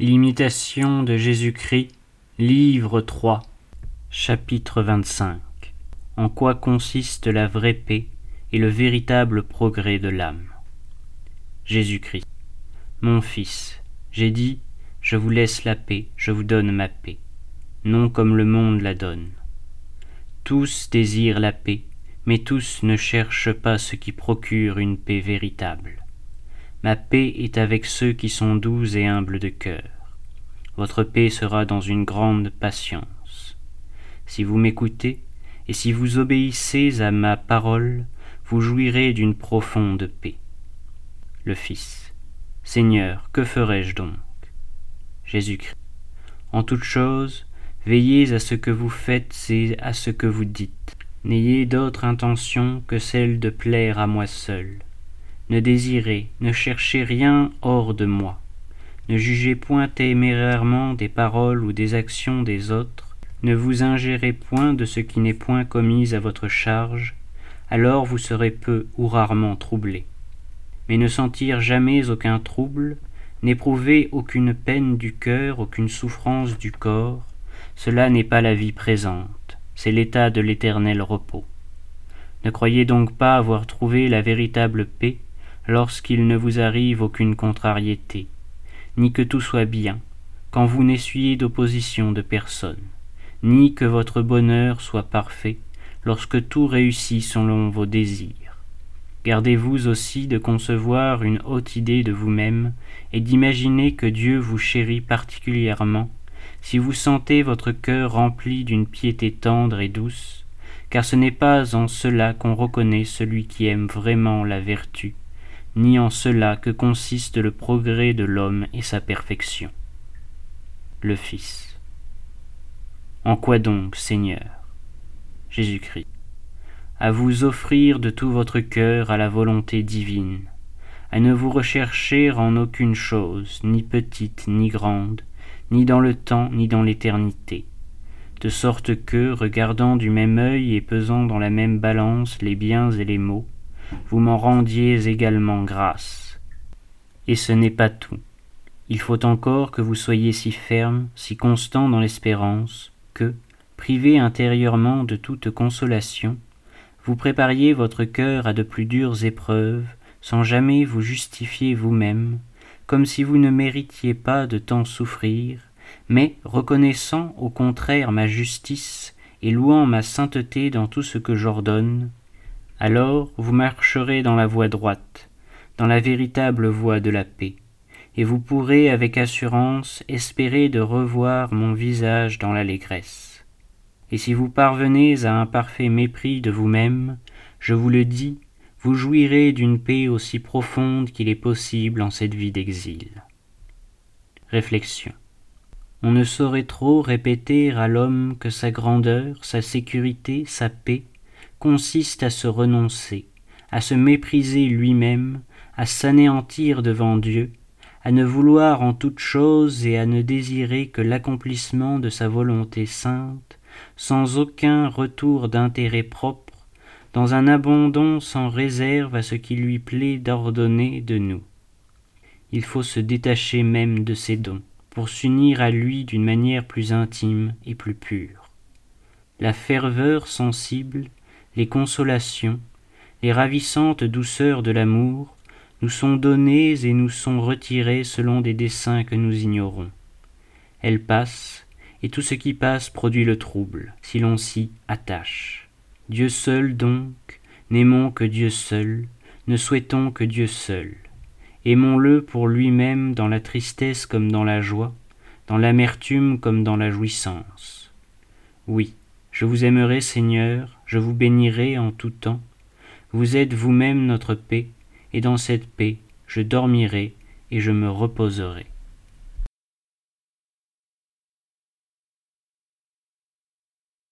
L'imitation de Jésus-Christ, livre 3, chapitre 25. En quoi consiste la vraie paix et le véritable progrès de l'âme? Jésus-Christ. Mon Fils, j'ai dit, je vous laisse la paix, je vous donne ma paix, non comme le monde la donne. Tous désirent la paix, mais tous ne cherchent pas ce qui procure une paix véritable. Ma paix est avec ceux qui sont doux et humbles de cœur. Votre paix sera dans une grande patience. Si vous m'écoutez, et si vous obéissez à ma parole, vous jouirez d'une profonde paix. Le Fils. Seigneur, que ferai-je donc? Jésus-Christ. En toute chose, veillez à ce que vous faites et à ce que vous dites. N'ayez d'autre intention que celle de plaire à moi seul ne désirez, ne cherchez rien hors de moi. Ne jugez point témérairement des paroles ou des actions des autres, ne vous ingérez point de ce qui n'est point commis à votre charge, alors vous serez peu ou rarement troublés. Mais ne sentir jamais aucun trouble, n'éprouver aucune peine du cœur, aucune souffrance du corps, cela n'est pas la vie présente, c'est l'état de l'éternel repos. Ne croyez donc pas avoir trouvé la véritable paix lorsqu'il ne vous arrive aucune contrariété, ni que tout soit bien, quand vous n'essuyez d'opposition de personne, ni que votre bonheur soit parfait, lorsque tout réussit selon vos désirs. Gardez-vous aussi de concevoir une haute idée de vous-même et d'imaginer que Dieu vous chérit particulièrement si vous sentez votre cœur rempli d'une piété tendre et douce, car ce n'est pas en cela qu'on reconnaît celui qui aime vraiment la vertu, ni en cela que consiste le progrès de l'homme et sa perfection. Le Fils. En quoi donc, Seigneur? Jésus-Christ. À vous offrir de tout votre cœur à la volonté divine, à ne vous rechercher en aucune chose, ni petite ni grande, ni dans le temps ni dans l'éternité, de sorte que, regardant du même œil et pesant dans la même balance les biens et les maux, vous m'en rendiez également grâce. Et ce n'est pas tout. Il faut encore que vous soyez si ferme, si constant dans l'espérance, que, privé intérieurement de toute consolation, vous prépariez votre cœur à de plus dures épreuves, sans jamais vous justifier vous-même, comme si vous ne méritiez pas de tant souffrir, mais reconnaissant au contraire ma justice et louant ma sainteté dans tout ce que j'ordonne, alors vous marcherez dans la voie droite, dans la véritable voie de la paix, et vous pourrez avec assurance espérer de revoir mon visage dans l'allégresse. Et si vous parvenez à un parfait mépris de vous-même, je vous le dis, vous jouirez d'une paix aussi profonde qu'il est possible en cette vie d'exil. Réflexion. On ne saurait trop répéter à l'homme que sa grandeur, sa sécurité, sa paix consiste à se renoncer, à se mépriser lui-même, à s'anéantir devant Dieu, à ne vouloir en toute chose et à ne désirer que l'accomplissement de sa volonté sainte, sans aucun retour d'intérêt propre, dans un abandon sans réserve à ce qui lui plaît d'ordonner de nous. Il faut se détacher même de ses dons, pour s'unir à lui d'une manière plus intime et plus pure. La ferveur sensible les consolations, les ravissantes douceurs de l'amour, nous sont données et nous sont retirées selon des desseins que nous ignorons. Elles passent, et tout ce qui passe produit le trouble, si l'on s'y attache. Dieu seul donc, n'aimons que Dieu seul, ne souhaitons que Dieu seul. Aimons-le pour lui-même dans la tristesse comme dans la joie, dans l'amertume comme dans la jouissance. Oui, je vous aimerai, Seigneur, je vous bénirai en tout temps. Vous êtes vous-même notre paix, et dans cette paix je dormirai et je me reposerai.